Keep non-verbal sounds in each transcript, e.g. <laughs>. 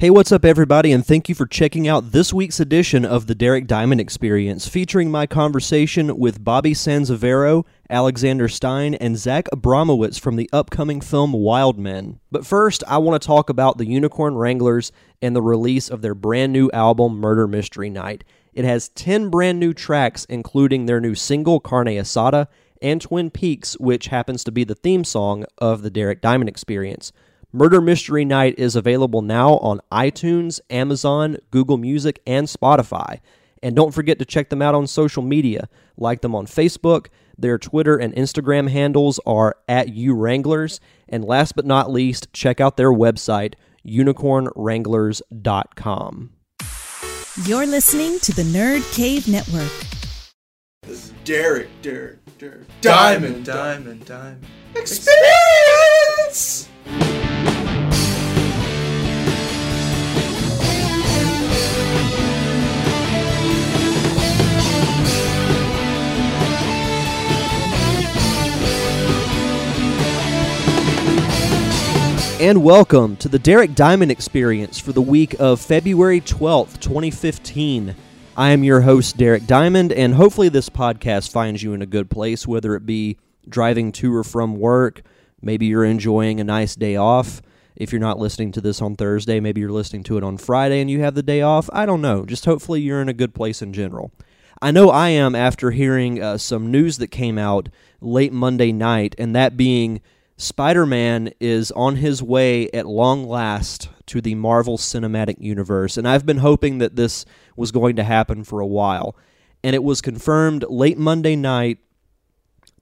Hey, what's up, everybody, and thank you for checking out this week's edition of the Derek Diamond Experience, featuring my conversation with Bobby Sansivero, Alexander Stine, and Zack Abramowitz from the upcoming film Wild Men. But first, I want to talk about the Unicorn Wranglers and the release of their brand new album, Murder Mystery Night. It has 10 brand new tracks, including their new single, Carne Asada, and Twin Peaks, which happens to be the theme song of the Derek Diamond Experience. Murder Mystery Night is available now on iTunes, Amazon, Google Music, and Spotify. And don't forget to check them out on social media. Like them on Facebook. Their Twitter and Instagram handles are at uwranglers. And last but not least, check out their website, unicornwranglers.com. You're listening to the Nerd Cave Network. This is Derek, Derek, Derek. Diamond, diamond, diamond. Experience! And welcome to the Derek Diamond Experience for the week of February 12th, 2015. I am your host, Derek Diamond, and hopefully this podcast finds you in a good place, whether it be driving to or from work, maybe you're enjoying a nice day off. If you're not listening to this on Thursday, maybe you're listening to it on Friday and you have the day off. I don't know. Just hopefully you're in a good place in general. I know I am after hearing uh, some news that came out late Monday night, and that being Spider Man is on his way at long last to the Marvel Cinematic Universe. And I've been hoping that this was going to happen for a while. And it was confirmed late Monday night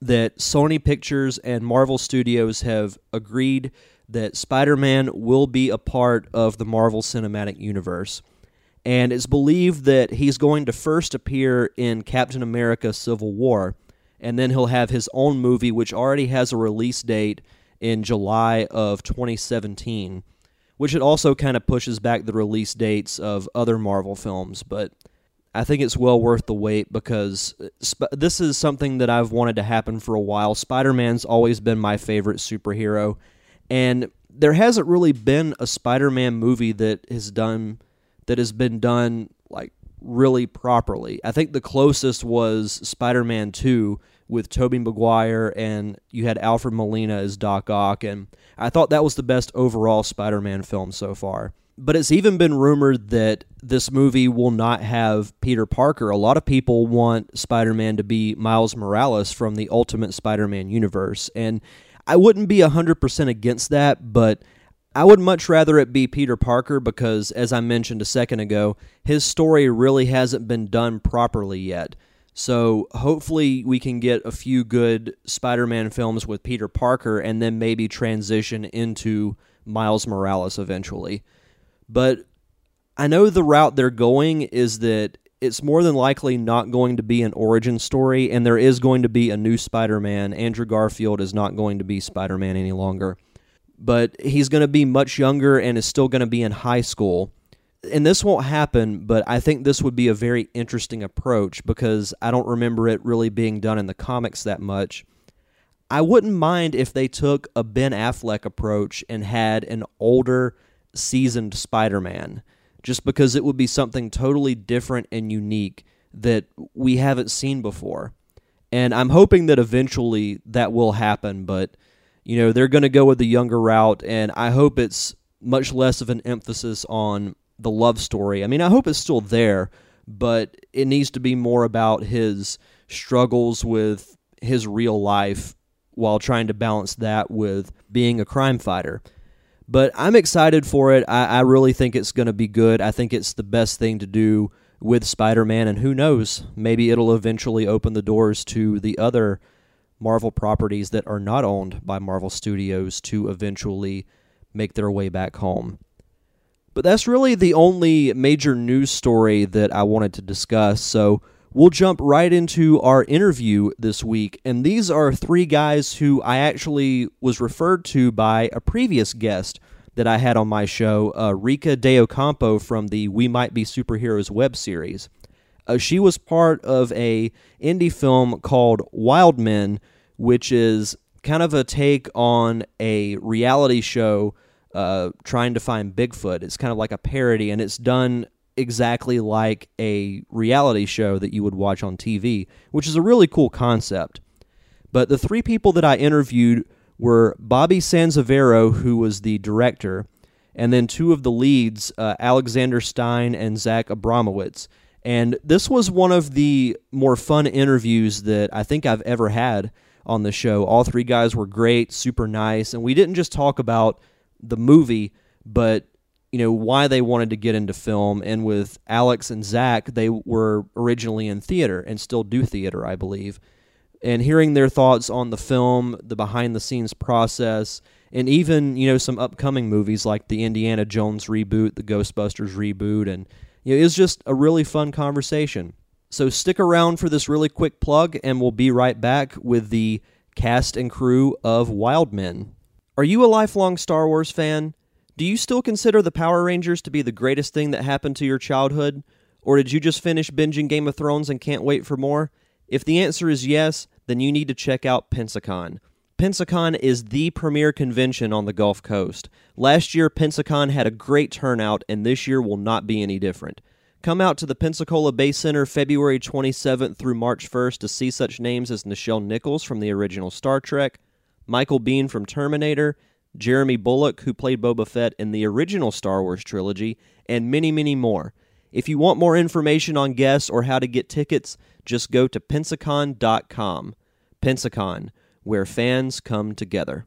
that Sony Pictures and Marvel Studios have agreed that Spider Man will be a part of the Marvel Cinematic Universe. And it's believed that he's going to first appear in Captain America Civil War and then he'll have his own movie, which already has a release date in July of 2017, which it also kind of pushes back the release dates of other Marvel films. But I think it's well worth the wait because uh, sp- this is something that I've wanted to happen for a while. Spider Man's always been my favorite superhero, and there hasn't really been a Spider Man movie that has done that has been done like really properly. I think the closest was Spider Man 2 with Tobey Maguire, and you had Alfred Molina as Doc Ock, and I thought that was the best overall Spider Man film so far. But it's even been rumored that this movie will not have Peter Parker. A lot of people want Spider Man to be Miles Morales from the Ultimate Spider Man universe, and I wouldn't be 100% against that, but I would much rather it be Peter Parker because, as I mentioned a second ago, his story really hasn't been done properly yet. So hopefully we can get a few good Spider-Man films with Peter Parker and then maybe transition into Miles Morales eventually. But I know the route they're going is that it's more than likely not going to be an origin story and there is going to be a new Spider-Man. Andrew Garfield is not going to be Spider-Man any longer but he's going to be much younger and is still going to be in high school. And this won't happen, but I think this would be a very interesting approach because I don't remember it really being done in the comics that much. I wouldn't mind if they took a Ben Affleck approach and had an older, seasoned Spider Man, just because it would be something totally different and unique that we haven't seen before. And I'm hoping that eventually that will happen, but you know, they're going to go with the younger route, and I hope it's much less of an emphasis on the love story. I mean, I hope it's still there, but it needs to be more about his struggles with his real life while trying to balance that with being a crime fighter. But I'm excited for it. I, I really think it's going to be good. I think it's the best thing to do with Spider Man, and who knows, maybe it'll eventually open the doors to the other Marvel properties that are not owned by Marvel Studios to eventually make their way back home. But that's really the only major news story that I wanted to discuss, so we'll jump right into our interview this week. And these are three guys who I actually was referred to by a previous guest that I had on my show, uh, Rika De Ocampo from the We Might Be Superheroes web series. Uh, she was part of a indie film called Wild Men, which is kind of a take on a reality show uh, trying to find Bigfoot. It's kind of like a parody, and it's done exactly like a reality show that you would watch on TV, which is a really cool concept. But the three people that I interviewed were Bobby Sansivero, who was the director, and then two of the leads, uh, Alexander Stine and Zack Abramowitz. And this was one of the more fun interviews that I think I've ever had on the show. All three guys were great, super nice, and we didn't just talk about the movie, but you know why they wanted to get into film. And with Alex and Zack, they were originally in theater and still do theater, I believe. And hearing their thoughts on the film, the behind the scenes process, and even you know some upcoming movies like the Indiana Jones reboot, the Ghostbusters reboot, and you know, it was just a really fun conversation. So stick around for this really quick plug, and we'll be right back with the cast and crew of Wild Men. Are you a lifelong Star Wars fan? Do you still consider the Power Rangers to be the greatest thing that happened to your childhood? Or did you just finish binging Game of Thrones and can't wait for more? If the answer is yes, then you need to check out Pensacon. Pensacon is the premier convention on the Gulf Coast. Last year, Pensacon had a great turnout, and this year will not be any different. Come out to the Pensacola Bay Center February 27th through March 1st to see such names as Nichelle Nichols from the original Star Trek, Michael Biehn from Terminator, Jeremy Bulloch, who played Boba Fett in the original Star Wars trilogy, and many, many more. If you want more information on guests or how to get tickets, just go to pensacon.com. Pensacon, where fans come together.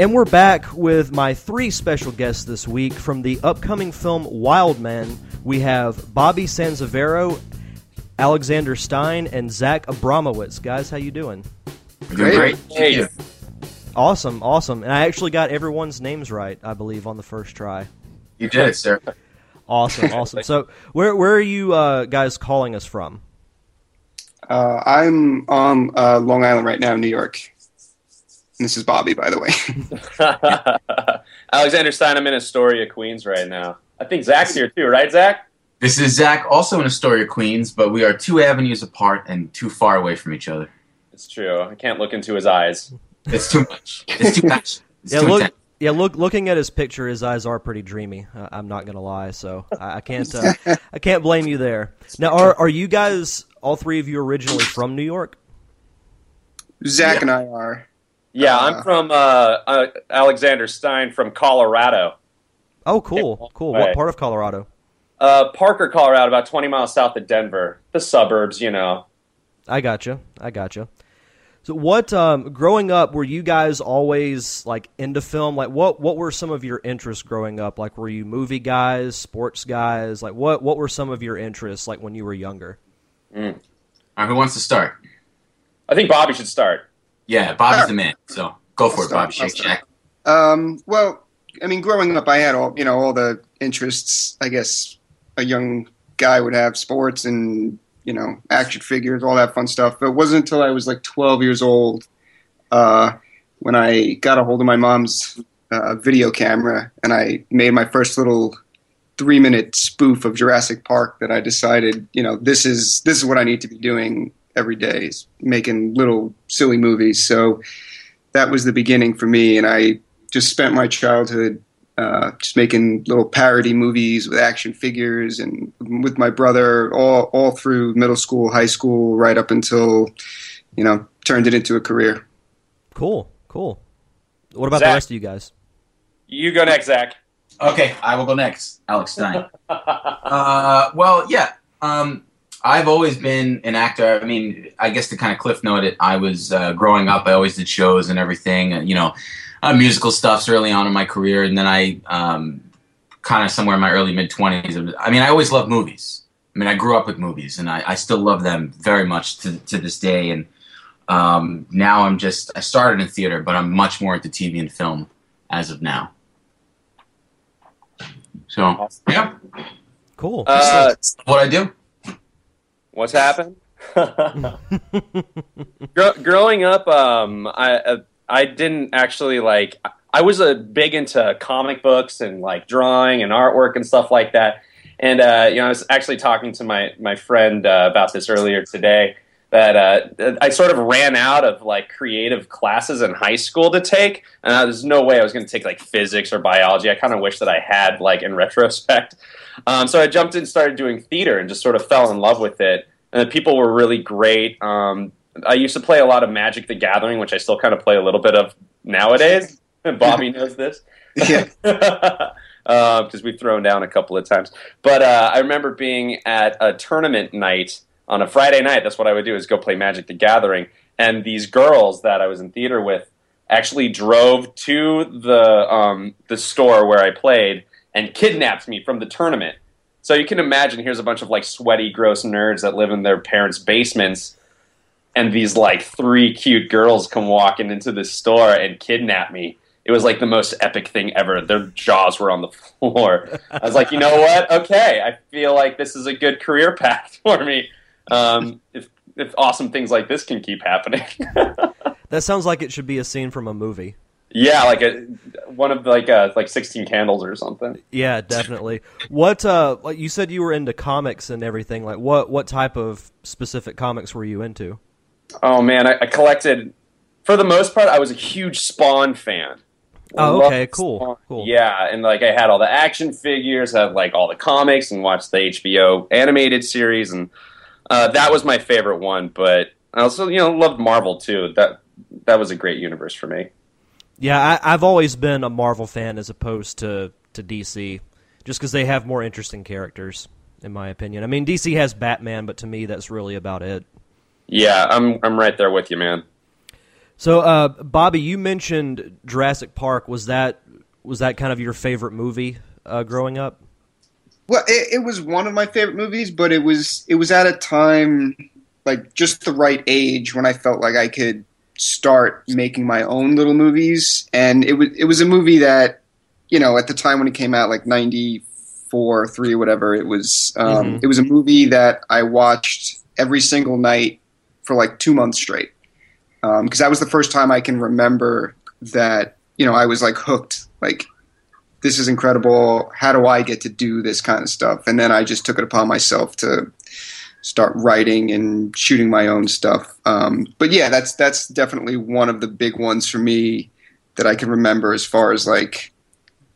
And we're back with my three special guests this week from the upcoming film Wild Men. We have Bobby Sansivero, Alexander Stine, and Zack Abramowitz. Guys, how you doing? Great. Great. Hey. Awesome, awesome. And I actually got everyone's names right, I believe, on the first try. You did, sir. Awesome, <laughs> awesome. So, where where are you uh, guys calling us from? Uh, I'm on uh, Long Island right now, New York. And this is Bobby, by the way. <laughs> Alexander Stine, I'm in Astoria, Queens right now. I think Zack's here too, right, Zack? This is Zack, also in Astoria, Queens, but we are two avenues apart and too far away from each other. It's true. I can't look into his eyes. It's too much. It's too much. <laughs> It's yeah, too look. intense. Yeah, look. Looking at his picture, his eyes are pretty dreamy. Uh, I'm not gonna lie, so I, I can't. Uh, <laughs> I can't blame you there. Now, are are you guys all three of you originally from New York? Zack Yeah. and I are. Yeah, Uh, I'm from uh, uh, Alexander Stine from Colorado. Oh, cool, cool. What part of Colorado? Uh, Parker, Colorado, about 20 miles south of Denver. The suburbs, you know. I gotcha. I gotcha. So, what? Um, growing up, were you guys always like into film? Like, what? What were some of your interests growing up? Like, were you movie guys, sports guys? Like, what? What were some of your interests like when you were younger? All right, who wants to start? I think Bobby should start. Yeah, Bobby's Sure. the man. So go for I'll it, Bobby. start. Shake Shack. Um, well, I mean, growing up, I had all you know all the interests. I guess a young guy would have sports and you know action figures, all that fun stuff. But it wasn't until I was like 12 years old uh, when I got a hold of my mom's uh, video camera and I made my first little three minute spoof of Jurassic Park that I decided, you know, this is this is what I need to be doing every day is making little silly movies. So that was the beginning for me, and I just spent my childhood uh, just making little parody movies with action figures and with my brother all all through middle school, high school, right up until you know turned it into a career. Cool, cool. What about the Zack. rest of you guys? You go next, Zack. Okay, I will go next. Alex Stine. <laughs> uh, well, yeah. Um, I've always been an actor. I mean, I guess to kind of cliff note it, I was uh, growing up. I always did shows and everything. uh, You know, uh, musical stuffs early on in my career, and then I um, kind of somewhere in my early mid twenties. I mean, I always loved movies. I mean, I grew up with movies, and I, I still love them very much to to this day. And um, now I'm just I started in theater, but I'm much more into TV and film as of now. So yeah, Cool. Uh, what I do. What's happened? <laughs> Gro- growing up, um, I uh, I didn't actually like. I was a big into comic books and like drawing and artwork and stuff like that. And uh, you know, I was actually talking to my my friend uh, about this earlier today. That uh, I sort of ran out of like creative classes in high school to take, and uh, there's no way I was going to take like physics or biology. I kind of wish that I had, like in <laughs> retrospect. Um, so I jumped in, started doing theater, and just sort of fell in love with it. And the people were really great. Um, I used to play a lot of Magic the Gathering, which I still kind of play a little bit of nowadays. <laughs> Bobby <laughs> knows this. Yeah. Because uh, we've thrown down a couple of times. But uh, I remember being at a tournament night on a Friday night. That's what I would do is go play Magic the Gathering. And these girls that I was in theater with actually drove to the um, the store where I played and kidnapped me from the tournament. So you can imagine here's a bunch of like sweaty, gross nerds that live in their parents' basements and these like three cute girls come walking into the store and kidnap me. It was like the most epic thing ever. Their jaws were on the <laughs> floor. I was like, you know what? Okay, I feel like this is a good career path <laughs> for me. Um, if if awesome things like this can keep happening. <laughs> That sounds like it should be a scene from a movie. yeah, like a one of like uh like sixteen candles or something. Yeah, definitely. what uh like you said you were into comics and everything. Like what what type of specific comics were you into? Oh man, I, I collected. For the most part, I was a huge Spawn fan. Oh, okay, cool, Spawn. cool. Yeah, and like I had all the action figures, had like all the comics, and watched the HBO animated series, and uh, that was my favorite one. But I also, you know, loved Marvel too. That that was a great universe for me. Yeah, I, I've always been a Marvel fan as opposed to to DC, just because they have more interesting characters, in my opinion. I mean, DC has Batman, but to me, that's really about it. Yeah, I'm I'm right there with you, man. So, uh, Bobby, you mentioned Jurassic Park. Was that was that kind of your favorite movie uh, growing up? Well, it, it was one of my favorite movies, but it was it was at a time like just the right age when I felt like I could start making my own little movies, and it was it was a movie that you know at the time when it came out, like ninety four, three, whatever, it was um, Mhm. it was a movie that I watched every single night for like two months straight because that was the first time I can remember that you know I was like hooked like this is incredible. How do I get to do this kind of stuff? And then I just took it upon myself to start writing and shooting my own stuff. Um, but yeah, that's that's definitely one of the big ones for me that I can remember as far as like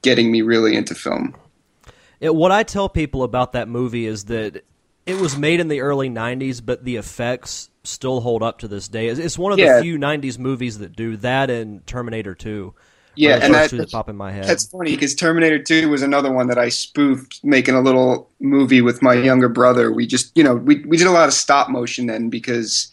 getting me really into film. It, what I tell people about that movie is that it was made in the early '90s, but the effects still hold up to this day. It's, it's one of the few '90s movies that do that, and Terminator 2. Yeah, and that, two that pop in my head. That's funny because Terminator 2 was another one that I spoofed making a little movie with my younger brother. We just, you know, we, we did a lot of stop motion then because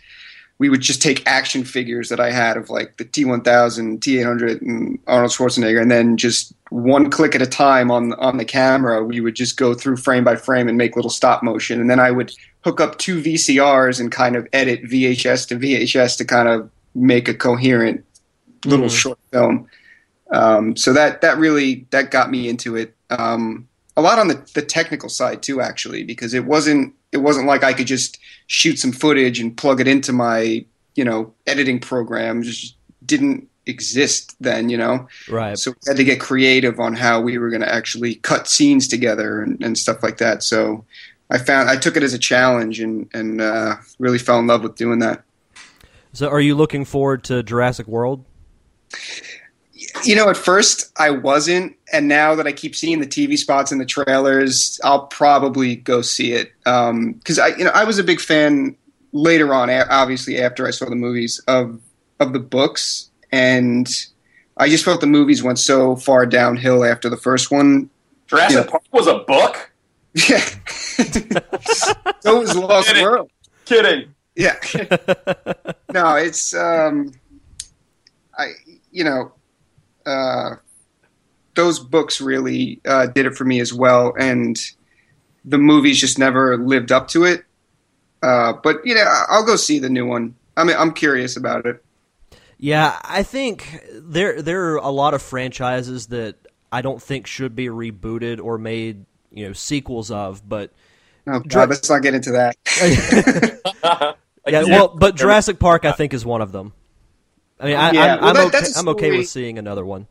we would just take action figures that I had of like the T1000, T800, and Arnold Schwarzenegger, and then just one click at a time on on the camera, we would just go through frame by frame and make little stop motion. And then I would hook up two VCRs and kind of edit VHS to VHS to kind of make a coherent little Mhm. short film. Um, so that that really that got me into it. Um, a lot on the, the technical side too, actually, because it wasn't it wasn't like I could just shoot some footage and plug it into my you know editing program. Just didn't exist then, you know. right. So we had to get creative on how we were going to actually cut scenes together and, and stuff like that. So I found I took it as a challenge and and uh, really fell in love with doing that. So, are you looking forward to Jurassic World? You know, at first I wasn't, and now that I keep seeing the TV spots and the trailers, I'll probably go see it. Because I, you know, I was a big fan later on, obviously after I saw the movies of of the books, and I just felt the movies went so far downhill after the first one. Jurassic Yeah. Park was a book. Yeah, <laughs> so was Lost Kidding. World. Kidding. Yeah. <laughs> no, it's um I you know uh those books really uh did it for me as well and the movies just never lived up to it. Uh but you know, I'll go see the new one. I mean, I'm curious about it. Yeah, I think there there are a lot of franchises that I don't think should be rebooted or made, you know, sequels of. But Oh god, let's not get into that. <laughs> Yeah, well, but Jurassic Park, I think, is one of them. I mean, I, Yeah, I'm, well, I'm, that- okay, I'm okay with seeing another one.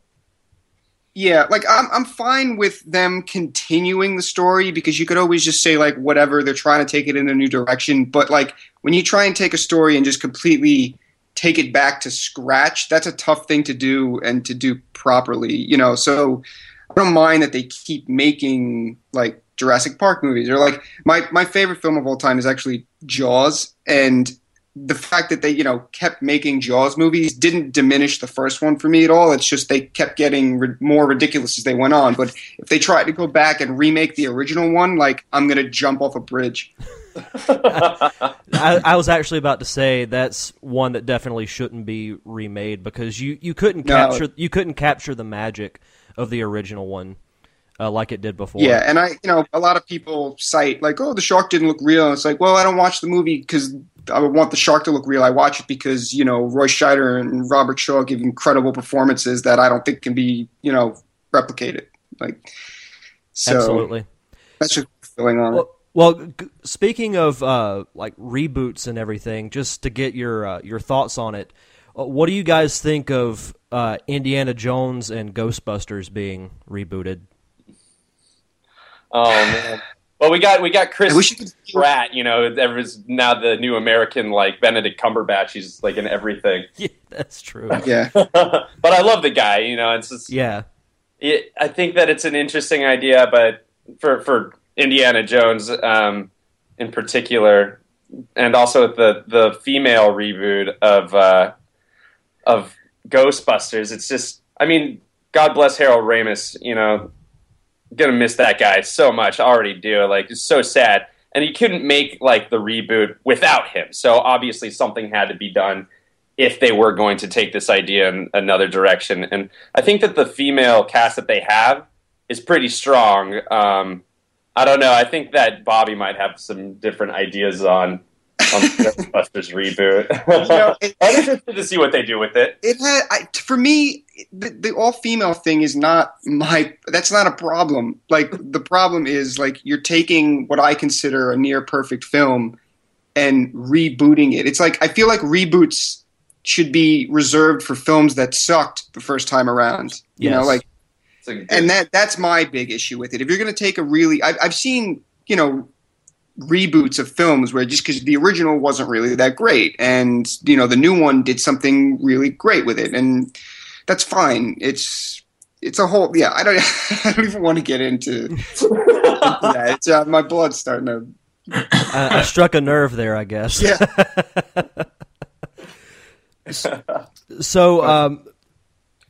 Yeah, like I'm I'm fine with them continuing the story because you could always just say like whatever they're trying to take it in a new direction, but like when you try and take a story and just completely take it back to scratch, that's a tough thing to do and to do properly, you know. So I don't mind that they keep making like Jurassic Park movies or like my my favorite film of all time is actually Jaws and the fact that they you know kept making Jaws movies didn't diminish the first one for me at all. It's just they kept getting ri- more ridiculous as they went on. But if they tried to go back and remake the original one, like I'm gonna jump off a bridge. <laughs> I, I was actually about to say that's one that definitely shouldn't be remade because you, you couldn't No. capture you couldn't capture the magic of the original one uh, like it did before. Yeah, and I you know a lot of people cite like oh the shark didn't look real. And it's like well I don't watch the movie because I want the shark to look real. I watch it because you know Roy Scheider and Robert Shaw give incredible performances that I don't think can be you know replicated. Like so absolutely. that's just feeling on. Well, well speaking of uh, like reboots and everything, just to get your uh, your thoughts on it, uh, what do you guys think of uh, Indiana Jones and Ghostbusters being rebooted? Oh man. Well, we got we got Chris I wish you could Pratt. You know, there was now the new American like Benedict Cumberbatch. He's like in everything. <laughs> Yeah, that's true. yeah. <laughs> but I love the guy. You know, it's just, Yeah, it, I think that it's an interesting idea, but for for Indiana Jones um, in particular, and also the the female reboot of uh, of Ghostbusters, it's just I mean, God bless Harold Ramis. You know, gonna miss that guy so much. I already do. Like it's so sad, and he couldn't make like the reboot without him. So obviously something had to be done if they were going to take this idea in another direction. And I think that the female cast that they have is pretty strong. Um, I don't know. I think that Bobby might have some different ideas on on Ghostbusters <laughs> reboot. know, <laughs> it- I'm interested to see what they do with it. it had I, for me the, the all female thing is not my that's not a problem like the problem is like you're taking what i consider a near perfect film and rebooting it it's like i feel like reboots should be reserved for films that sucked the first time around you know like It's a good- and that that's my big issue with it if you're going to take a really I've, I've seen you know reboots of films where just because the original wasn't really that great and you know the new one did something really great with it and that's fine. It's it's a whole yeah i don't <laughs> i don't even want to get into yeah it's uh, my blood's starting to I, I struck a nerve there, I guess. yeah. So, um,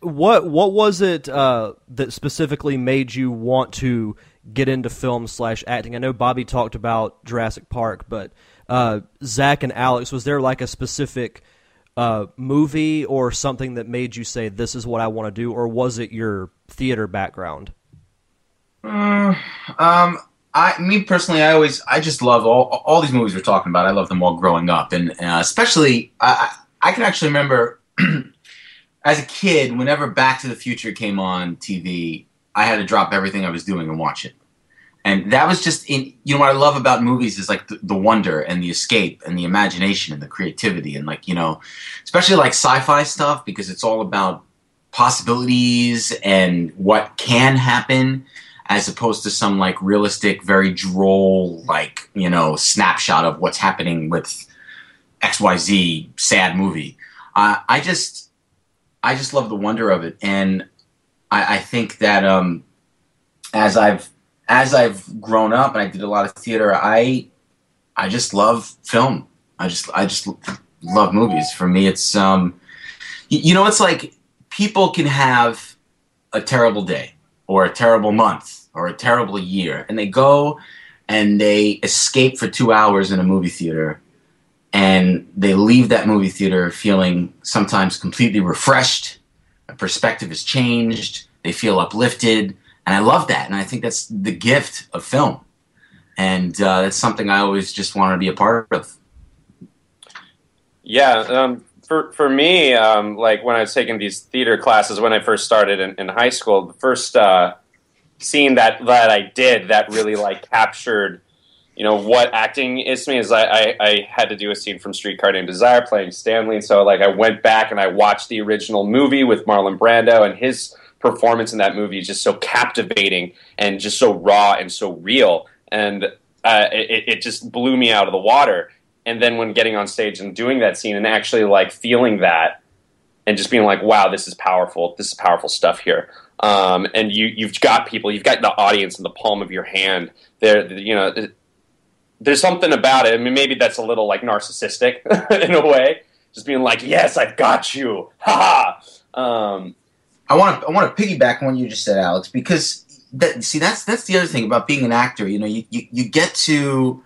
what what was it uh, that specifically made you want to get into film slash acting? I know Bobby talked about Jurassic Park, but uh, Zack and Alex, was there like a specific uh, movie or something that made you say this is what I want to do, or was it your theater background? Um, I, me personally, I always, I just love all all these movies we're talking about. I love them all growing up, and uh, especially, I I can actually remember <clears throat> as a kid, whenever Back to the Future came on TV, I had to drop everything I was doing and watch it. And that was just in, you know, what I love about movies is like the, the wonder and the escape and the imagination and the creativity and like, you know, especially like sci fi stuff because it's all about possibilities and what can happen as opposed to some like realistic, very droll, like, you know, snapshot of what's happening with XYZ sad movie. Uh, I just, I just love the wonder of it. And I, I think that, um, as I've, as I've grown up and I did a lot of theater, I, I just love film. I just, I just love movies. For me, it's, um, y- you know, it's like people can have a terrible day or a terrible month or a terrible year and they go and they escape for two hours in a movie theater and they leave that movie theater feeling sometimes completely refreshed perspective has changed they feel uplifted and i love that and i think that's the gift of film. And uh, that's something i always just want to be a part of. Yeah, um, for for me, um, like when I was taking these theater classes when I first started in, in high school, the first uh, scene that that I did that really like captured, you know what acting is to me is I, I, I had to do a scene from Streetcar Named Desire playing Stanley, so like I went back and I watched the original movie with Marlon Brando, and his performance in that movie is just so captivating and just so raw and so real, and uh, it, it just blew me out of the water. And then when getting on stage and doing that scene and actually like feeling that and just being like, wow, this is powerful. This is powerful stuff here. Um, and you you've got people, you've got the audience in the palm of your hand. There, you know, there's something about it. I mean, maybe that's a little like narcissistic <laughs> in a way, just being like, "Yes, I've got you." <laughs> Ha ha. Um, I want to I want to piggyback on what you just said, Alex, because that, see that's that's the other thing about being an actor. You know, you, you, you get to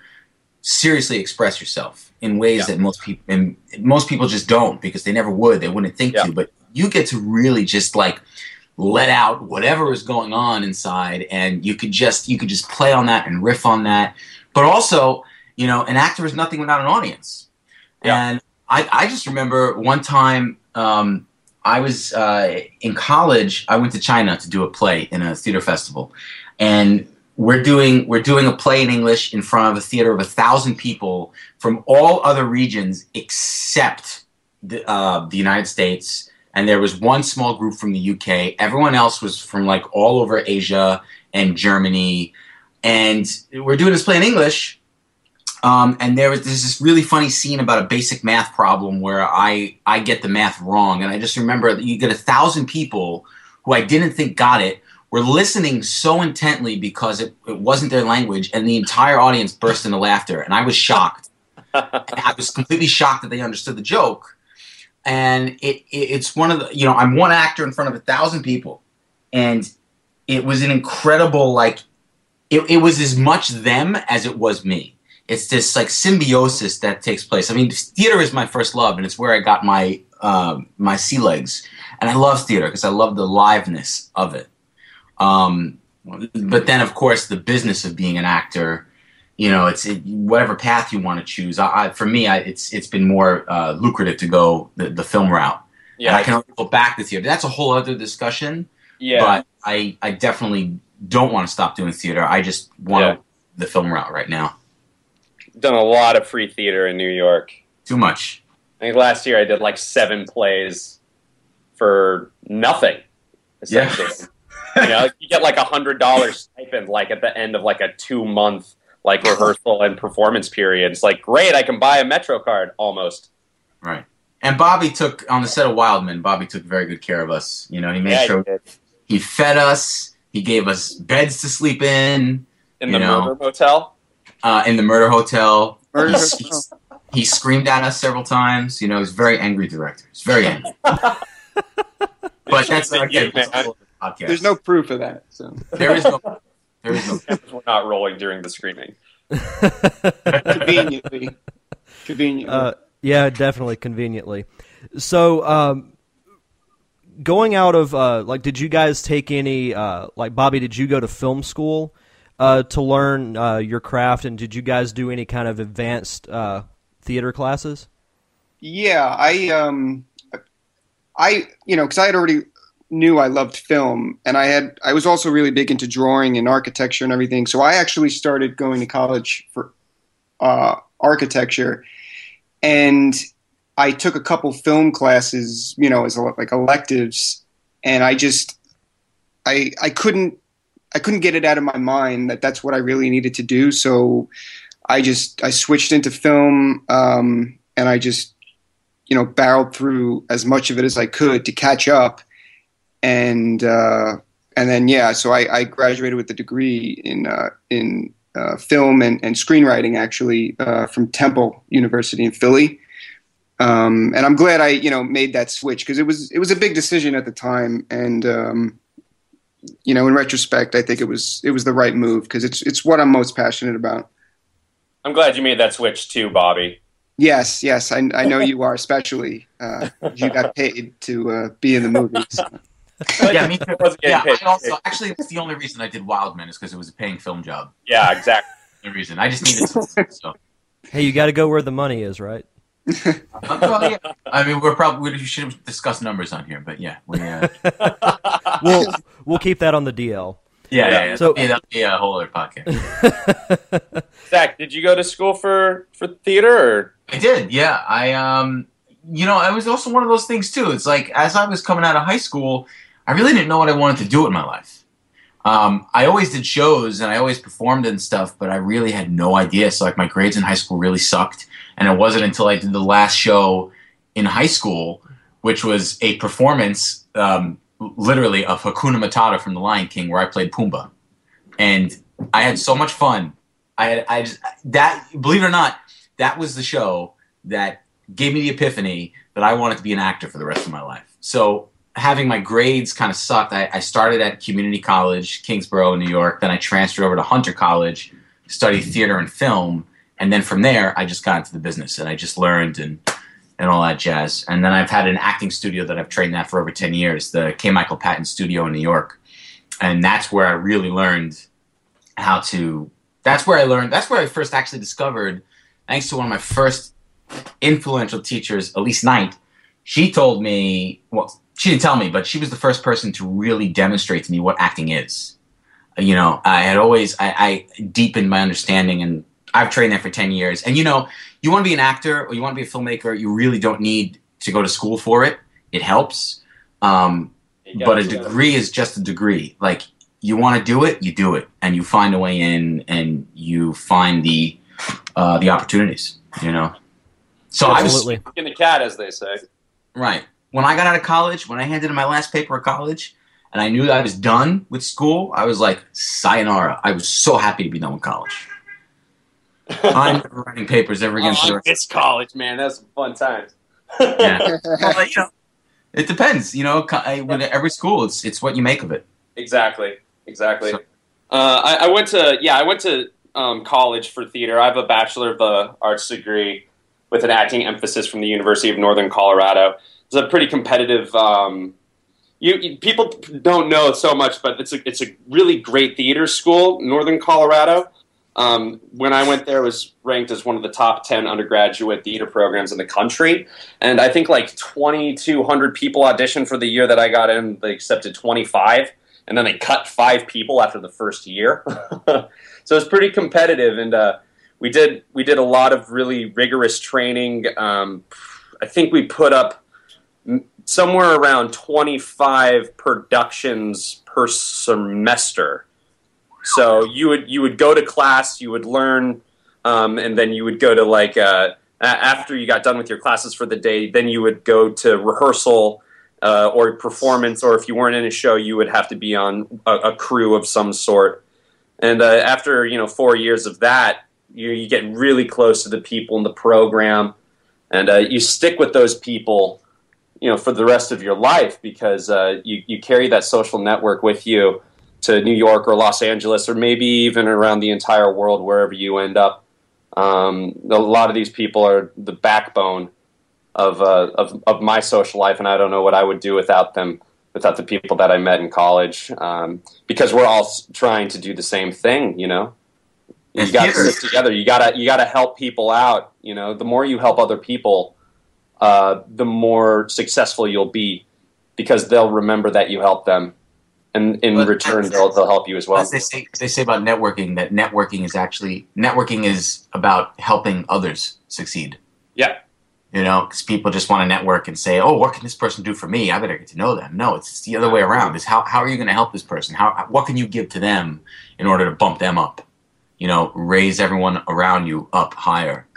seriously express yourself in ways Yeah. that most people and most people just don't because they never would. They wouldn't think Yeah. to. But you get to really just like let out whatever is going on inside, and you could just you could just play on that and riff on that. But also, you know, an actor is nothing without an audience. Yeah. And I, I just remember one time um, I was uh, in college. I went to China to do a play in a theater festival, and we're doing we're doing a play in English in front of a theater of a thousand people from all other regions except the, uh, the United States. And there was one small group from the UK. Everyone else was from like all over Asia and Germany. And we're doing this play in English. Um, and there was there's this really funny scene about a basic math problem where I I get the math wrong, and I just remember that you get a thousand people who I didn't think got it were listening so intently because it, it wasn't their language, and the entire audience burst into laughter, and I was shocked. <laughs> I was completely shocked that they understood the joke, and it, it it's one of the you know I'm one actor in front of a thousand people, and it was an incredible like it, it was as much them as it was me it's this like symbiosis that takes place. I mean, theater is my first love, and it's where I got my um, my sea legs. And I love theater because I love the liveness of it. Um, but then, of course, the business of being an actor. You know, it's it, whatever path you want to choose. I, I, for me, I, it's it's been more uh, lucrative to go the, the film route. And I can only go back to theater. That's a whole other discussion. yeah. But I I definitely don't want to stop doing theater. I just want Yeah. the film route right now. Done a lot of free theater in New York. Too much. I think last year I did like seven plays for nothing. Essentially, <laughs> you know, you get like a hundred dollars stipend, like at the end of like a two month like rehearsal and performance period. It's like great, I can buy a Metro card almost. Right. And Bobby took on the set of Wild Men. Bobby took very good care of us. You know, he made Yeah, sure did. he fed us. He gave us beds to sleep in. in the know. murder hotel. Uh, in the murder hotel, Murder he, Hotel. he, he screamed at us several times. You know, he's a very angry director. He's very angry. <laughs> but <laughs> that's Thank again, you, that's a man. whole other podcast. There's no proof of that. So there is no, there is no. <laughs> We're not rolling during the screaming. conveniently, conveniently. Uh, yeah, definitely conveniently. So, um, going out of uh, like, did you guys take any uh, like Bobby? Did you go to film school uh, to learn uh, your craft, and did you guys do any kind of advanced uh, theater classes? Yeah, I um, I you know, because I had already knew I loved film, and I had I was also really big into drawing and architecture and everything. So I actually started going to college for uh, architecture, and I took a couple film classes, you know, as like electives, and I just I I couldn't I couldn't get it out of my mind that that's what I really needed to do. So I just I switched into film, um, and I just you know barreled through as much of it as I could to catch up, and uh, and then yeah, so I, I graduated with a degree in uh, in uh, film and, and screenwriting actually uh, from Temple University in Philly. Um, and I'm glad I, you know, made that switch because it was it was a big decision at the time, and um, you know, in retrospect, I think it was it was the right move because it's it's what I'm most passionate about. I'm glad you made that switch too, Bobby. Yes, yes, I, I know <laughs> you are, especially uh, you got paid to uh, be in the movies. <laughs> Yeah, me too. Wasn't Yeah, paid. I also actually that's the only reason I did Wild Men is because it was a paying film job. Yeah, exactly. <laughs> The reason I just needed to. So. Hey, you got to go where the money is, right? Well, yeah. I mean, we're probably we should have discussed numbers on here, but yeah, we, uh, <laughs> We'll we'll keep that on the DL. Yeah, yeah. yeah. So- So that'll be a whole other podcast. <laughs> Zack, did you go to school for for theater? Or? I did, yeah. I um you know, I was also one of those things too. It's like as I was coming out of high school, I really didn't know what I wanted to do with my life. Um, I always did shows and I always performed and stuff, but I really had no idea. So like my grades in high school really sucked, and it wasn't until I did the last show in high school, which was a performance, um, literally of Hakuna Matata from The Lion King, where I played Pumbaa, and I had so much fun. I had I just that believe it or not, that was the show that gave me the epiphany that I wanted to be an actor for the rest of my life. So having my grades kind of sucked. I, I started at community college, Kingsborough, New York. Then I transferred over to Hunter College, studied theater and film, and then from there I just got into the business and I just learned and and all that jazz. And then I've had an acting studio that I've trained at for over ten years, the K. Michael Patton Studio in New York, and that's where I really learned how to. That's where I learned. That's where I first actually discovered, thanks to one of my first influential teachers, Elise Knight. She told me, well, she didn't tell me, but she was the first person to really demonstrate to me what acting is. You know, I had always, I, I deepened my understanding, and I've trained there for 10 years. And you know, you want to be an actor or you want to be a filmmaker, you really don't need to go to school for it. It helps. Um, but a do that. degree is just a degree. Like you want to do it, you do it, and you find a way in, and you find the uh, the opportunities. You know. So I was Absolutely. in the cat, as they say. right when I got out of college. When I handed in my last paper of college, and I knew that I was done with school, I was like, "Sayonara!" I was so happy to be done with college. I'm never writing papers ever again. for the Oh, rest- it's college, man. That's some fun times. yeah. <laughs> Well, you know, it depends. You know, with every school, it's it's what you make of it. Exactly. Exactly. So- uh, I, I went to yeah, I went to um, college for theater. I have a bachelor of the arts degree with an acting emphasis from the University of Northern Colorado. It's a pretty competitive. Um, you, you people don't know so much, but it's a it's a really great theater school, Northern Colorado. Um, when I went there, was ranked as one of the top ten undergraduate theater programs in the country, and I think like twenty two hundred people auditioned for the year that I got in. They accepted twenty five and then they cut five people after the first year. <laughs> so it's pretty competitive, and uh, we did we did a lot of really rigorous training. Um, I think we put up somewhere around twenty five productions per semester. So you would you would go to class, you would learn, um, and then you would go to like uh, after you got done with your classes for the day, then you would go to rehearsal uh, or performance, or if you weren't in a show, you would have to be on a, a crew of some sort. And uh, after you know four years of that, you, you get really close to the people in the program, and uh, you stick with those people, you know, for the rest of your life because uh, you you carry that social network with you to New York or Los Angeles, or maybe even around the entire world, wherever you end up. Um, a lot of these people are the backbone of, uh, of of my social life, and I don't know what I would do without them, without the people that I met in college, um, because we're all trying to do the same thing. You know, you got to stick together. You gotta you gotta help people out. You know, the more you help other people, uh, the more successful you'll be, because they'll remember that you helped them, and in But return, they'll they'll help you as well. As they say, they say about networking that networking is actually networking is about helping others succeed. Yeah. You know, because people just want to network and say, "Oh, what can this person do for me? I better get to know them." No, it's the other way around. Is how how are you going to help this person? How what can you give to them in order to bump them up? You know, raise everyone around you up higher.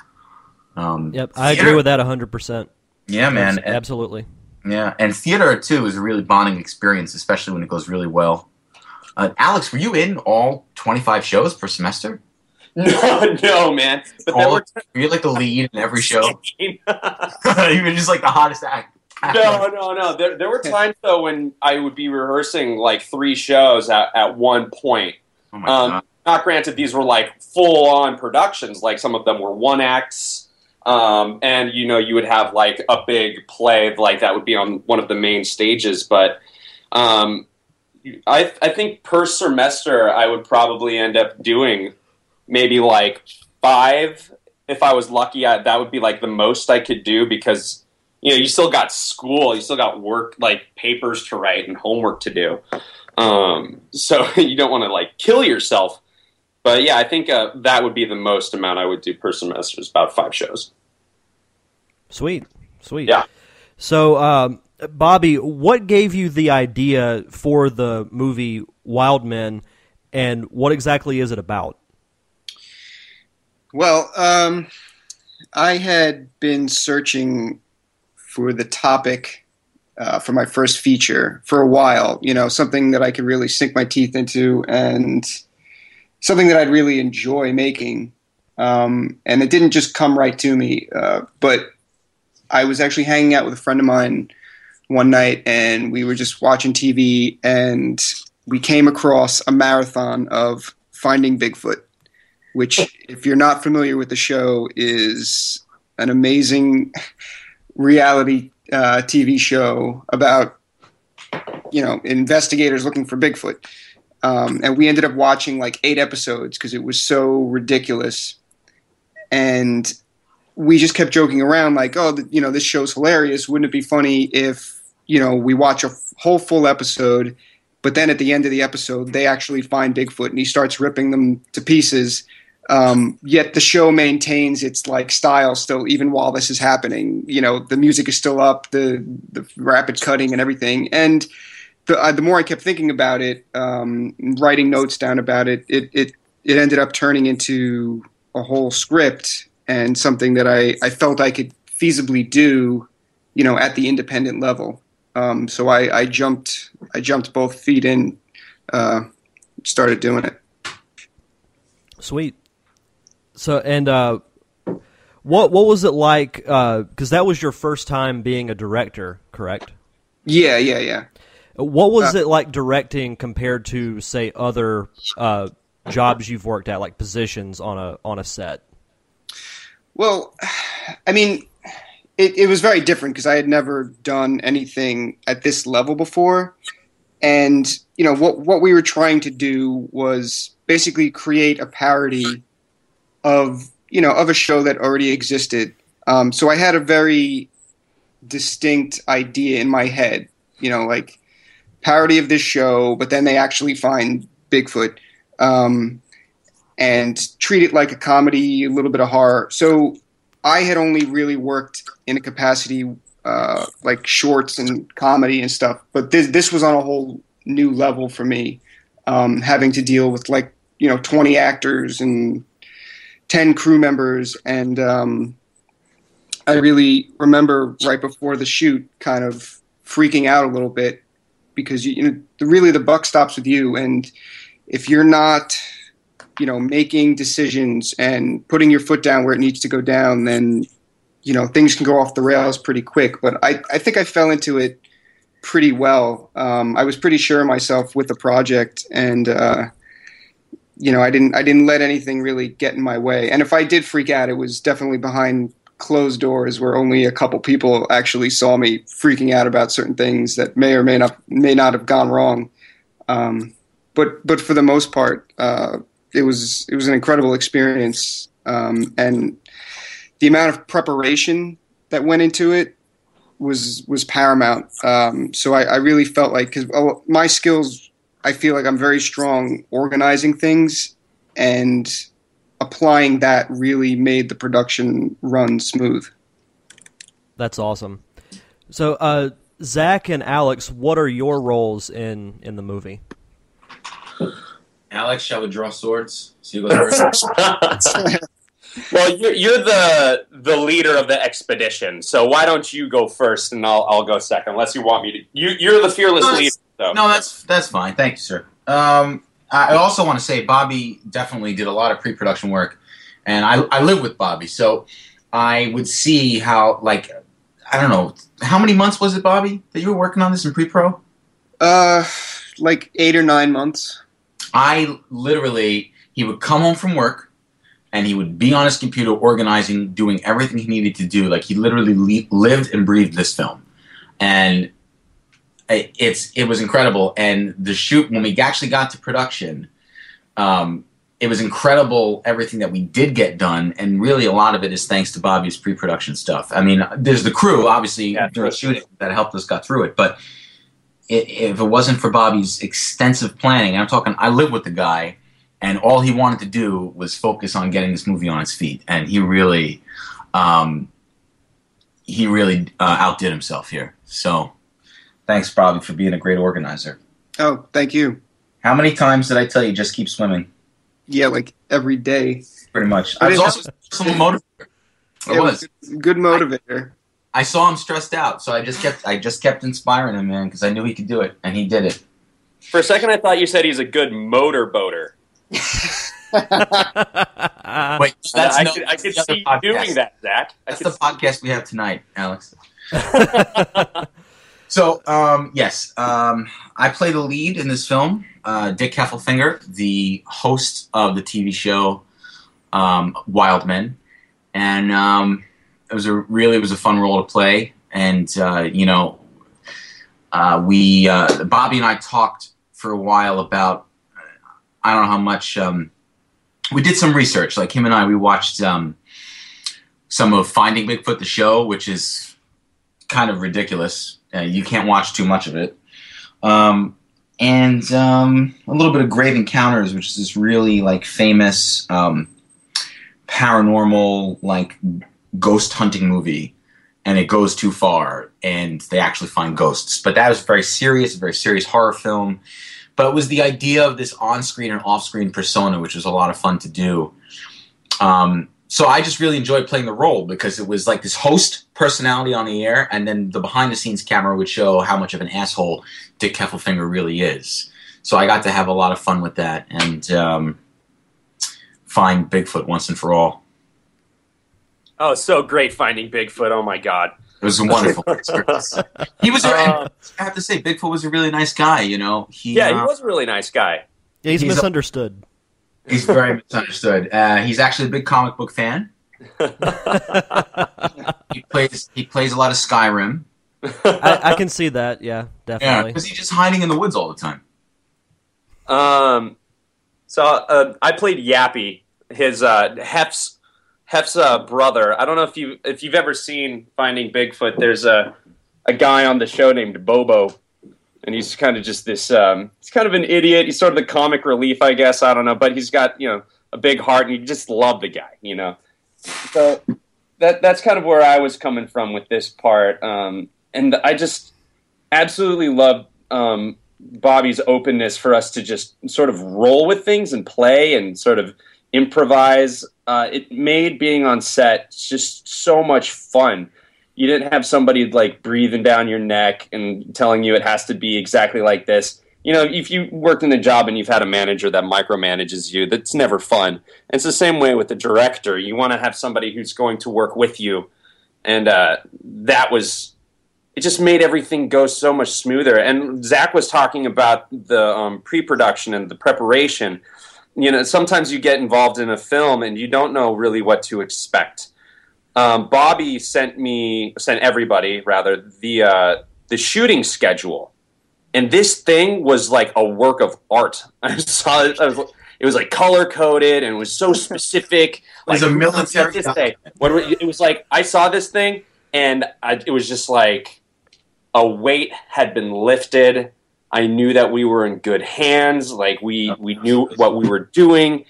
Um, Yep, I agree theater- with that 100%. Yeah, man. And- Absolutely. Yeah, and theater too is a really bonding experience, especially when it goes really well. Uh, Alex, were you in all twenty-five shows per semester? <laughs> No, no, man. But All, were were you like the lead in every show? <laughs> <laughs> you were just like the hottest act. no, no, no. There, there were times though when I would be rehearsing like three shows at, at one point. Oh my Um, god. Not granted, these were like full on productions. Like some of them were one acts, um, and you know you would have like a big play like that would be on one of the main stages. But um, I, I think per semester I would probably end up doing maybe like five if I was lucky. I, that would be like the most I could do because you know you still got school, you still got work like papers to write and homework to do. Um, so <laughs> you don't want to like kill yourself. But yeah, I think uh, that would be the most amount I would do per semester is about five shows. Sweet, sweet. Yeah. So, um, Bobby, what gave you the idea for the movie Wild Men, and what exactly is it about? Well, um, I had been searching for the topic uh, for my first feature for a while. You know, something that I could really sink my teeth into, and something that I'd really enjoy making. Um, and it didn't just come right to me, uh, but I was actually hanging out with a friend of mine one night, and we were just watching TV, and we came across a marathon of Finding Bigfoot, which, if you're not familiar with the show, is an amazing <laughs> reality uh, TV show about you know investigators looking for Bigfoot. Um, and we ended up watching like eight episodes because it was so ridiculous. And we just kept joking around, like, "Oh, you know, this show's hilarious. Wouldn't it be funny if you know we watch a f- whole full episode, but then at the end of the episode they actually find Bigfoot and he starts ripping them to pieces." Um, yet the show maintains its like style still, even while this is happening. You know, the music is still up, the the rapid cutting and everything, and the, uh, the more I kept thinking about it, um, writing notes down about it, it, it, it ended up turning into a whole script and something that I, I felt I could feasibly do, you know, at the independent level. Um, so I, I jumped, I jumped both feet in, uh, started doing it. Sweet. So, and uh, what what was it like? Because that was your first time being a director, correct? Yeah, yeah, yeah. What was Uh, it like directing compared to, say, other uh, jobs you've worked at, like positions on a on a set? Well, I mean, it, it was very different because I had never done anything at this level before, and you know what what we were trying to do was basically create a parody of you know of a show that already existed. Um, so I had a very distinct idea in my head, you know, like parody of this show, but then they actually find Bigfoot. Um, and treat it like a comedy, a little bit of horror. So I had only really worked in a capacity uh, like shorts and comedy and stuff, but this this was on a whole new level for me, um, having to deal with like you know twenty actors and ten crew members, and um, I really remember right before the shoot, kind of freaking out a little bit because you, you know really the buck stops with you, and if you're not you know making decisions and putting your foot down where it needs to go down then you know things can go off the rails pretty quick. But i, I think i fell into it pretty well. Um, i was pretty sure of myself with the project and uh, you know i didn't i didn't let anything really get in my way. And if i did freak out it was definitely behind closed doors where only a couple people actually saw me freaking out about certain things that may or may not may not have gone wrong um, but but for the most part uh, it was it was an incredible experience, um, and the amount of preparation that went into it was was paramount. Um, so I, I, really felt like because my skills, I feel like I'm very strong organizing things, and applying that really made the production run smooth. That's awesome. So, uh, Zack and Alex, what are your roles in in the movie? Alex, shall we draw swords? See who goes first. <laughs> well, you're, you're the the leader of the expedition, so why don't you go first, and I'll I'll go second, unless you want me to. You you're the fearless No, leader. So. No, that's that's fine. Thank you, sir. Um, I also want to say Bobby definitely did a lot of pre-production work, and I I live with Bobby, so I would see how like I don't know how many months was it, Bobby, that you were working on this in pre-pro. Uh, like eight or nine months. I literally he would come home from work and he would be on his computer organizing, doing everything he needed to do. Like he literally le- lived and breathed this film, and it's it was incredible. And the shoot when we actually got to production, um, it was incredible everything that we did get done, and really a lot of it is thanks to Bobby's pre-production stuff. I mean, there's the crew obviously Yeah, during shooting that helped us got through it, but i if it wasn't for Bobby's extensive planning, and I'm talking, I live with the guy, and all he wanted to do was focus on getting this movie on its feet, and he really, um, he really uh, outdid himself here. So, thanks, Bobby, for being a great organizer. Oh, thank you. How many times did I tell you just keep swimming? Yeah, like every day. Pretty much. I I was mean, also some motivator. I It was. a good motivator. I saw him stressed out, so I just kept I just kept inspiring him, man, because I knew he could do it, and he did it. For a second, I thought you said he's a good motor boater. <laughs> <laughs> Wait, I, that's I no- could, I could the other see you doing that, Zack. I That's could the podcast we have tonight, Alex. <laughs> so, um, yes, um, I play the lead in this film, uh, Dick Heffelfinger, the host of the TV show um, Wild Men, and um, it was a really it was a fun role to play, and uh, you know, uh, we uh, Bobby and I talked for a while about I don't know how much um, we did some research. Like him and I, we watched. Um, some of Finding Bigfoot, the show, which is kind of ridiculous. Uh, you can't watch too much of it. Um, and um, a little bit of Grave Encounters, which is this really like famous um, paranormal like ghost hunting movie, and it goes too far, and they actually find ghosts. But that was very serious, a very serious horror film. But it was the idea of this on-screen and off-screen persona, which was a lot of fun to do. Um, so I just really enjoyed playing the role because it was like this host personality on the air, and then the behind the scenes camera would show how much of an asshole Dick Heffelfinger really is. So I got to have a lot of fun with that and um, find Bigfoot once and for all. Oh, so great finding Bigfoot. Oh my god. It was a wonderful <laughs> experience. He was, a, Uh, I have to say, Bigfoot was a really nice guy. You know, he, yeah, he uh, was a really nice guy. Yeah, he's, He's a- misunderstood. He's very misunderstood. Uh, he's actually a big comic book fan. <laughs> he plays he plays a lot of Skyrim. I, I can see that. Yeah, Yeah, definitely. because he's just hiding in the woods all the time. Um, so uh, I played Yappy, his uh, Hef's Hef's uh, brother. I don't know if you if you've ever seen Finding Bigfoot. There's a a guy on the show named Bobo, and he's kind of just this. Um, he's kind of an idiot. He's sort of the comic relief, I guess. I don't know, but he's got you know a big heart, and you just love the guy. You know, so that that's kind of where I was coming from with this part, um, and I just absolutely love um, Bobby's openness for us to just sort of roll with things and play and sort of improvise. Uh, it made being on set just so much fun. You didn't have somebody like breathing down your neck and telling you it has to be exactly like this. You know, if you worked in a job and you've had a manager that micromanages you, that's never fun. And it's the same way with the director. You want to have somebody who's going to work with you, and uh, that was it just made everything go so much smoother. And Zack was talking about the um, pre-production and the preparation. You know, sometimes you get involved in a film and you don't know really what to expect. Um, Bobby sent me, sent everybody rather, the uh, the shooting schedule, and this thing was like a work of art. <laughs> I saw it. I was, it was like color coded and it was so specific. <laughs> It was like, a military this thing? What it was like I saw this thing and I, it was just like a weight had been lifted. I knew that we were in good hands. Like we we knew what we were doing,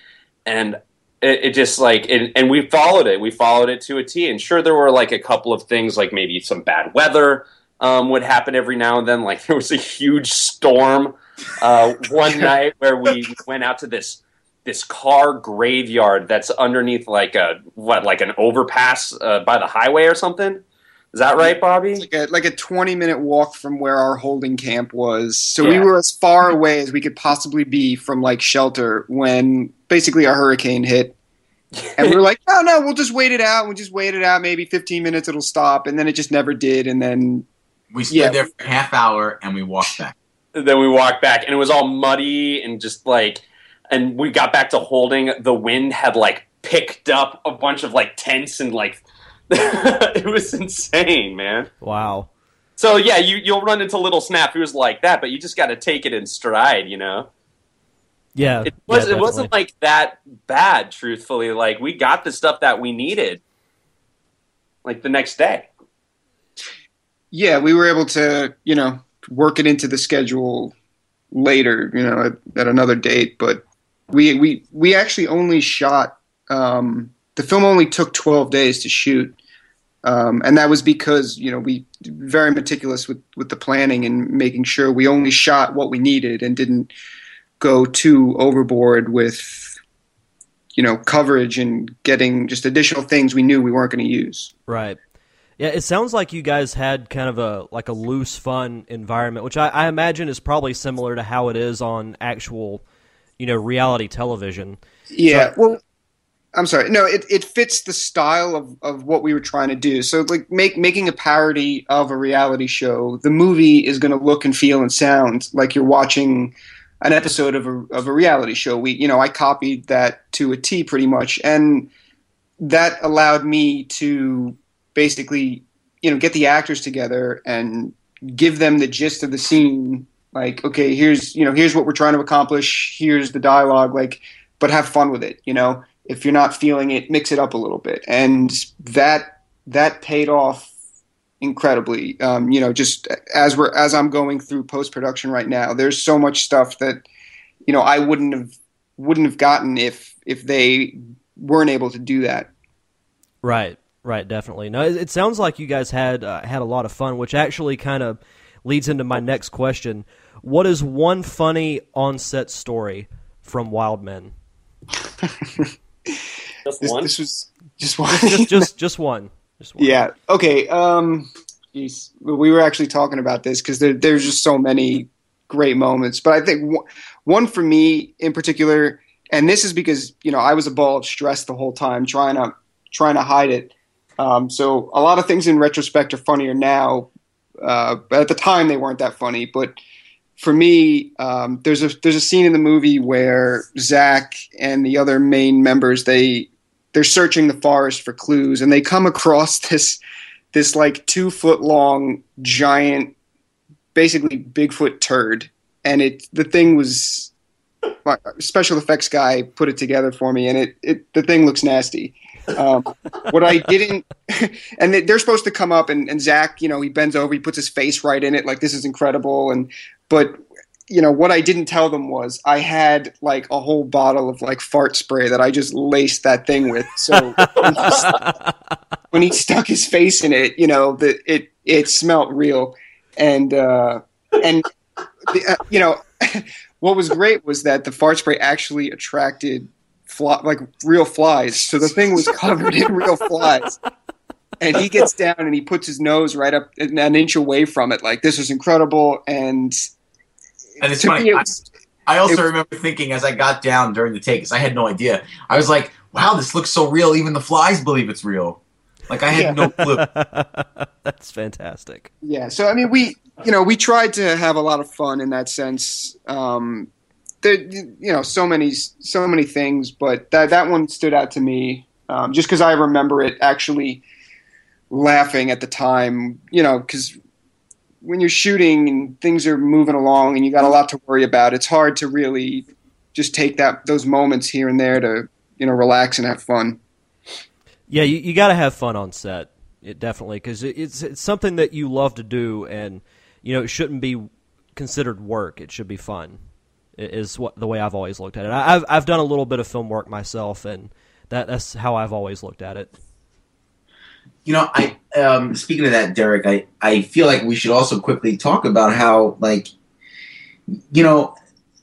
and it, it just like it, and we followed it. We followed it to a T. And sure, there were like a couple of things, like maybe some bad weather um, would happen every now and then. Like <laughs> there was a huge storm uh, one <laughs> night where we went out to this this car graveyard that's underneath like a what like an overpass uh, by the highway or something. Is that right, Bobby? like a like a 20 minute walk from where our holding camp was. So we were as far away as we could possibly be from like shelter when basically a hurricane hit. And we were like, no, no, we'll just wait it out. We'll just wait it out. Maybe 15 minutes it'll stop. And then it just never did. And then We stood Yeah. there for a half hour and we walked back. then we walked back and it was all muddy and just like and we got back to holding the wind had like picked up a bunch of like tents and like <laughs> it was insane man Wow. so yeah you, you'll run into little snafus like that but you just got to take it in stride you know Yeah. it was yeah, it wasn't like that bad truthfully like we got the stuff that we needed like the next day yeah, we were able to, you know, work it into the schedule later, you know, at, at another date. But we we we actually only shot um, the film only took 12 days to shoot. Um, and that was because you know we very meticulous with, with the planning and making sure we only shot what we needed and didn't go too overboard with you know coverage and getting just additional things we knew we weren't going to use. Right. Yeah, it sounds like you guys had kind of a like a loose, fun environment, which I, I imagine is probably similar to how it is on actual, you know, reality television. Yeah. So, well, I'm sorry. No, it, it fits the style of, of what we were trying to do. So like make making a parody of a reality show, the movie is going to look and feel and sound like you're watching an episode of a of a reality show. We you know, I copied that to a T pretty much and that allowed me to basically, you know, get the actors together and give them the gist of the scene like okay, here's, you know, here's what we're trying to accomplish, here's the dialogue like but have fun with it, you know if you're not feeling it, mix it up a little bit, and that that paid off incredibly. Um, you know, just as we're as I'm going through post production right now, there's so much stuff that you know I wouldn't have wouldn't have gotten if if they weren't able to do that. Right, right, definitely. No, it, it sounds like you guys had uh, had a lot of fun, which actually kind of leads into my next question. What is one funny on set story from Wild Men? <laughs> Just this, one. This was just <laughs> one. just, just, just <laughs> one. Just one. Yeah. Okay. Um, geez. we were actually talking about this because there, there's just so many great moments. But I think one, one for me in particular, and this is because you know I was a ball of stress the whole time, trying to trying to hide it. Um, so a lot of things in retrospect are funnier now, uh, but at the time they weren't that funny. But for me, um, there's a there's a scene in the movie where Zack and the other main members they they're searching the forest for clues, and they come across <laughs> this this like two foot long giant, basically Bigfoot turd, and it the thing was my special effects guy put it together for me, and it, it the thing looks nasty. Um, what I didn't, <laughs> and they're supposed to come up, and, and Zack, you know, he bends over, he puts his face right in it, like this is incredible, and but you know what I didn't tell them was I had like a whole bottle of like fart spray that I just laced that thing with. So when, he, <laughs> when he stuck his face in it, you know, that it it smelt real, and uh, and the, uh, you know <laughs> what was great was that the fart spray actually attracted fly, like real flies. So the thing was covered in real flies. And he gets down and he puts his nose right up an inch away from it, like this is incredible. And And it's to funny. I, I also it- remember thinking as I got down during the take, because I had no idea. I was like, "Wow, this looks so real. Even the flies believe it's real." Like I had Yeah. no clue. <laughs> That's fantastic. Yeah, so I mean, we you know we tried to have a lot of fun in that sense. Um, there, you know, so many so many things, but that that one stood out to me um, just because I remember it actually laughing at the time. You know, because when you're shooting and things are moving along and you got a lot to worry about, it's hard to really just take that those moments here and there to you know relax and have fun. Yeah, you, you got to have fun on set. It definitely because it, it's it's something that you love to do, and you know it shouldn't be considered work. It should be fun. Is what the way I've always looked at it. I've I've done a little bit of film work myself, and that that's how I've always looked at it. You know, I um, speaking of that, Derek, I I feel like we should also quickly talk about how like you know,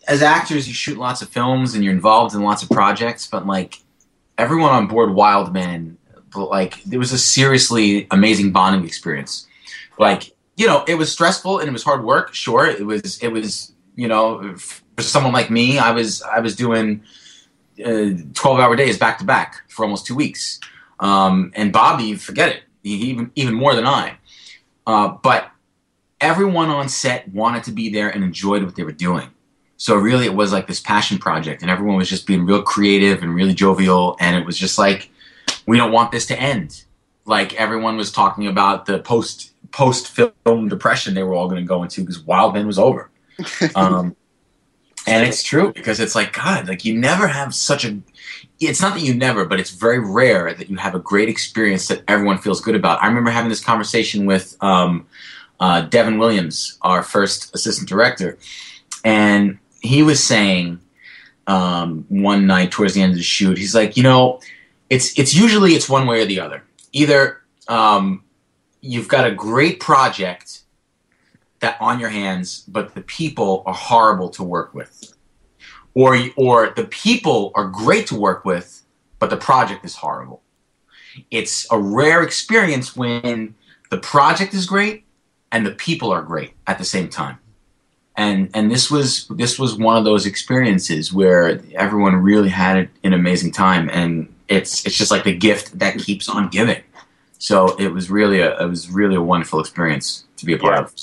as actors, you shoot lots of films and you're involved in lots of projects, but like everyone on board Wild Men, like there was a seriously amazing bonding experience. Like you know, it was stressful and it was hard work. Sure, it was. It was you know, for someone like me, I was I was doing twelve hour days back to back for almost two weeks. Um, and Bobby, forget it, he, even even more than I. Uh, but everyone on set wanted to be there and enjoyed what they were doing. So really, it was like this passion project, and everyone was just being real creative and really jovial. And it was just like, we don't want this to end. Like everyone was talking about the post post film depression they were all going to go into because Wild Men was over. <laughs> Um, and it's true because it's like God, like you never have such a. It's not that you never, but it's very rare that you have a great experience that everyone feels good about. I remember having this conversation with um, uh, Devin Williams, our first assistant director, and he was saying um, one night towards the end of the shoot, he's like, you know, it's it's usually it's one way or the other. Either um, you've got a great project that on your hands, but the people are horrible to work with, or or the people are great to work with, but the project is horrible. It's a rare experience when the project is great and the people are great at the same time. And and this was this was one of those experiences where everyone really had an amazing time, and it's it's just like the gift that keeps on giving. So it was really a it was really a wonderful experience to be a part Yeah. of.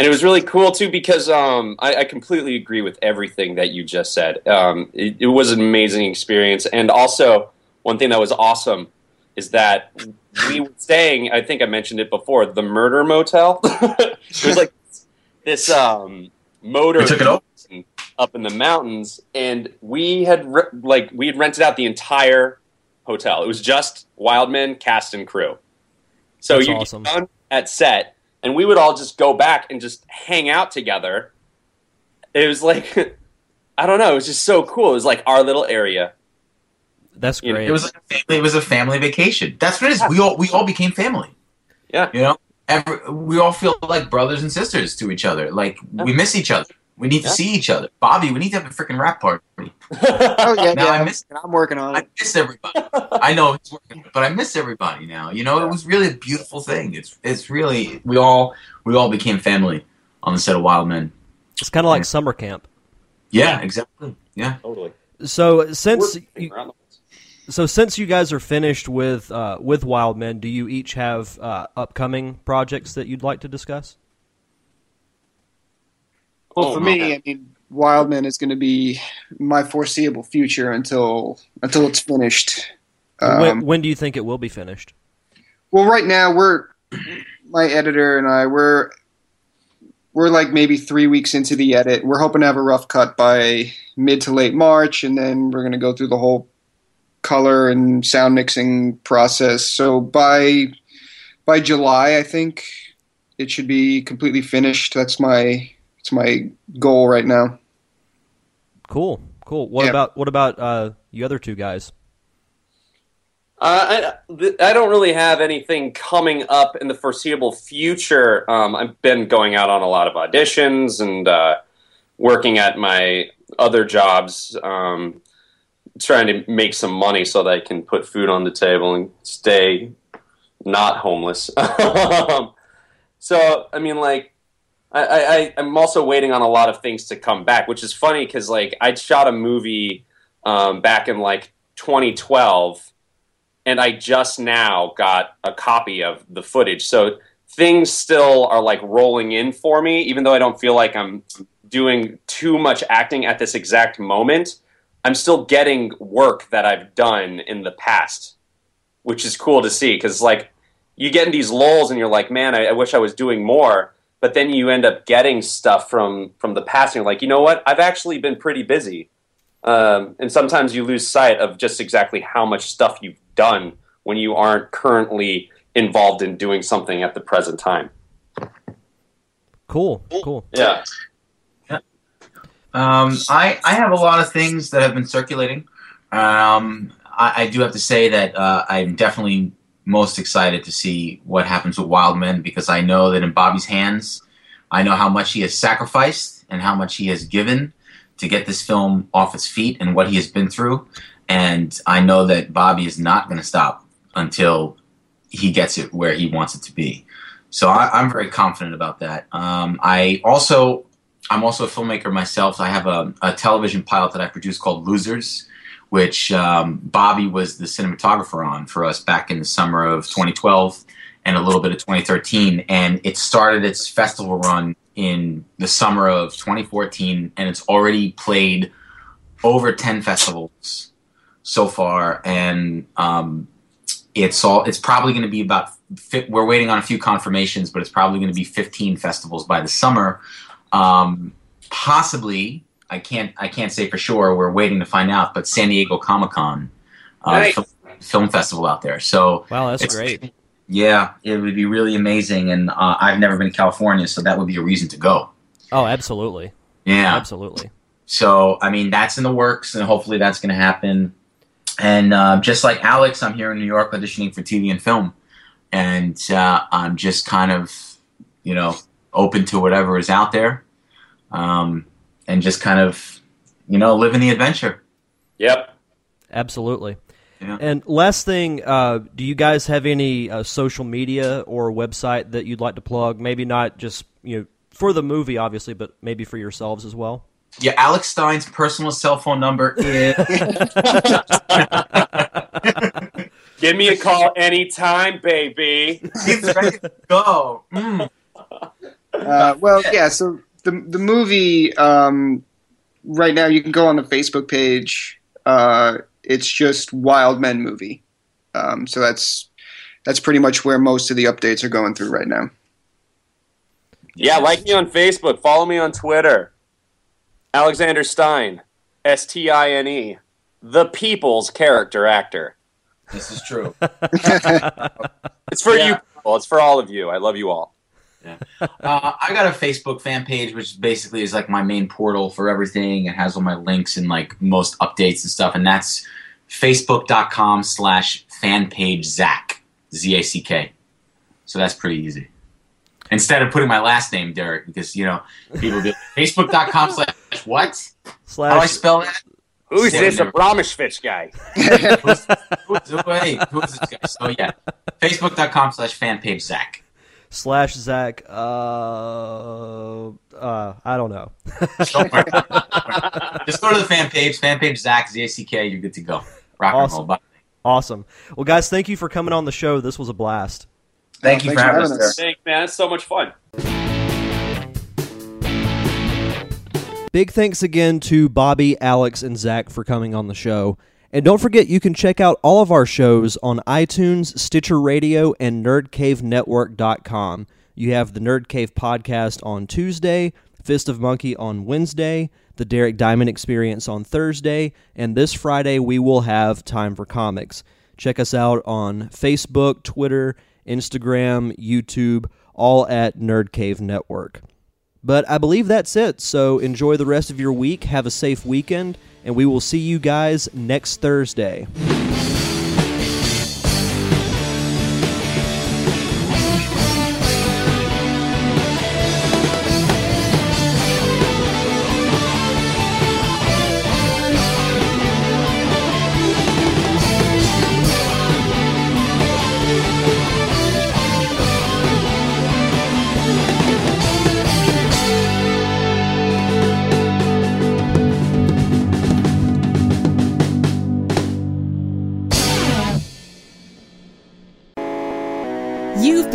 And it was really cool too because um, I, I completely agree with everything that you just said. Um, it, it was an amazing experience, and also one thing that was awesome is that we were staying. I think I mentioned it before. The Murder Motel. <laughs> it was like this um, motor We took it over. up in the mountains, and we had re- like we had rented out the entire hotel. It was just Wild Men cast and crew. So That's you awesome. at set, and we would all just go back and just hang out together. It was like <laughs> I don't know. It was just so cool. It was like our little area. That's You know, great. It was like a family, it was a family vacation. That's what it is. We all we all became family. Yeah. You know, Every, we all feel like brothers and sisters to each other. Like we miss each other. We need to see each other. Bobby, we need to have a freaking rap party. <laughs> Oh yeah, Now yeah. I I'm, miss- I'm working on it. I it. miss everybody. I know it's working, but I miss everybody now. You know, it was really a beautiful thing. It's it's really we all we all became family on the set of Wild Men. it's kind of like summer camp. Yeah, exactly. Yeah. totally. So since you, so since you guys are finished with uh, with Wild Men, do you each have uh, upcoming projects that you'd like to discuss? Well, Oh, for me, man. I mean, Wild Men is going to be my foreseeable future until until it's finished. Um, when, when do you think it will be finished? Well, right now we're my editor and I we're we're like maybe three weeks into the edit. We're hoping to have a rough cut by mid to late March, and then we're going to go through the whole color and sound mixing process. So by by July, I think it should be completely finished. That's my that's my goal right now. Cool, cool. What Yeah. about what about uh, you other two guys? Uh, I, I don't really have anything coming up in the foreseeable future. Um, I've been going out on a lot of auditions and uh, working at my other jobs, um, trying to make some money so that I can put food on the table and stay not homeless. <laughs> Um, so, I mean, like, I, I, I'm also waiting on a lot of things to come back, which is funny because, like, I shot a movie um, back in, like, 2012 and I just now got a copy of the footage. So things still are like rolling in for me, even though I don't feel like I'm doing too much acting at this exact moment. I'm still getting work that I've done in the past, which is cool to see because like you get in these lulls and you're like, man, I, I wish I was doing more. But then you end up getting stuff from from the past, and you're like, you know what? I've actually been pretty busy. Um, and sometimes you lose sight of just exactly how much stuff you've done when you aren't currently involved in doing something at the present time. Cool, cool. Yeah. Um, I, I have a lot of things that have been circulating. Um, I, I do have to say that uh, I'm definitely most excited to see what happens with Wild Men because I know that in Bobby's hands, I know how much he has sacrificed and how much he has given to get this film off its feet and what he has been through. And I know that Bobby is not going to stop until he gets it where he wants it to be. So I, I'm very confident about that. Um, I also I'm also a filmmaker myself. I have a, a television pilot that I produced called Losers, which um, Bobby was the cinematographer on for us back in the summer of 2012 and a little bit of 2013. And it started its festival run in the summer of 2014, and it's already played over 10 festivals so far. And um, it's all it's probably going to be about. fi- We're waiting on a few confirmations, but it's probably going to be 15 festivals by the summer. Um, possibly, I can't I can't say for sure. We're waiting to find out. But San Diego Comic Con, uh, Nice. film, film festival out there. So Wow, that's it's- great. Yeah, it would be really amazing, and uh, I've never been to California, so that would be a reason to go. Oh, absolutely, Yeah. absolutely. So, I mean, that's in the works, and hopefully that's going to happen. And uh, just like Alex, I'm here in New York auditioning for TV and film, and uh, I'm just kind of, you know, open to whatever is out there, um, and just kind of, you know, living the adventure. Yep. Absolutely. Yeah. And last thing, uh, do you guys have any uh, social media or website that you'd like to plug? Maybe not just you know for the movie, obviously, but maybe for yourselves as well. Yeah, Alex Stine's personal cell phone number <laughs> is. Give me a call anytime, baby. He's ready to go. Mm. Uh, well, yeah. So the the movie um, right now, you can go on the Facebook page. Uh, it's just Wild Men movie. Um, so that's that's pretty much where most of the updates are going through right now. Yeah, like me on Facebook. Follow me on Twitter. Alexander Stine, S T I N E, the people's character actor. This is true. <laughs> <laughs> It's for Yeah. you people. It's for all of you. I love you all. Uh, I got a Facebook fan page, which basically is like my main portal for everything. It has all my links and like most updates and stuff, and that's facebook.com slash fanpage Zack Z A C K. So that's pretty easy. Instead of putting my last name, Derek, because you know people be like, facebook.com <laughs> slash what? How do I Slash spell that? Who's Yeah, this never- Abramishvich guy? Who's, who's, hey, who's this guy? So yeah, facebook.com slash fanpage Zack. slash Zack. Uh, uh, I don't know. Don't worry. <laughs> Just go to the fan page, fan page Zack Z A C K. You're good to go. Rock and roll. Awesome. Bye. Awesome. Well, guys, thank you for coming on the show. This was a blast. Thank you Thanks for for having us. having Derek. us. Thanks, man. It's so much fun. Big thanks again to Bobby, Alex, and Zack for coming on the show. And don't forget, you can check out all of our shows on iTunes, Stitcher Radio, and NerdCaveNetwork.com. You have the Nerd Cave podcast on Tuesday, Fist of Monkey on Wednesday, the Derek Diamond Experience on Thursday, and this Friday we will have Time for Comics. Check us out on Facebook, Twitter, Instagram, YouTube, all at Nerd Cave Network. But I believe that's it. So enjoy the rest of your week. Have a safe weekend. And we will see you guys next Thursday.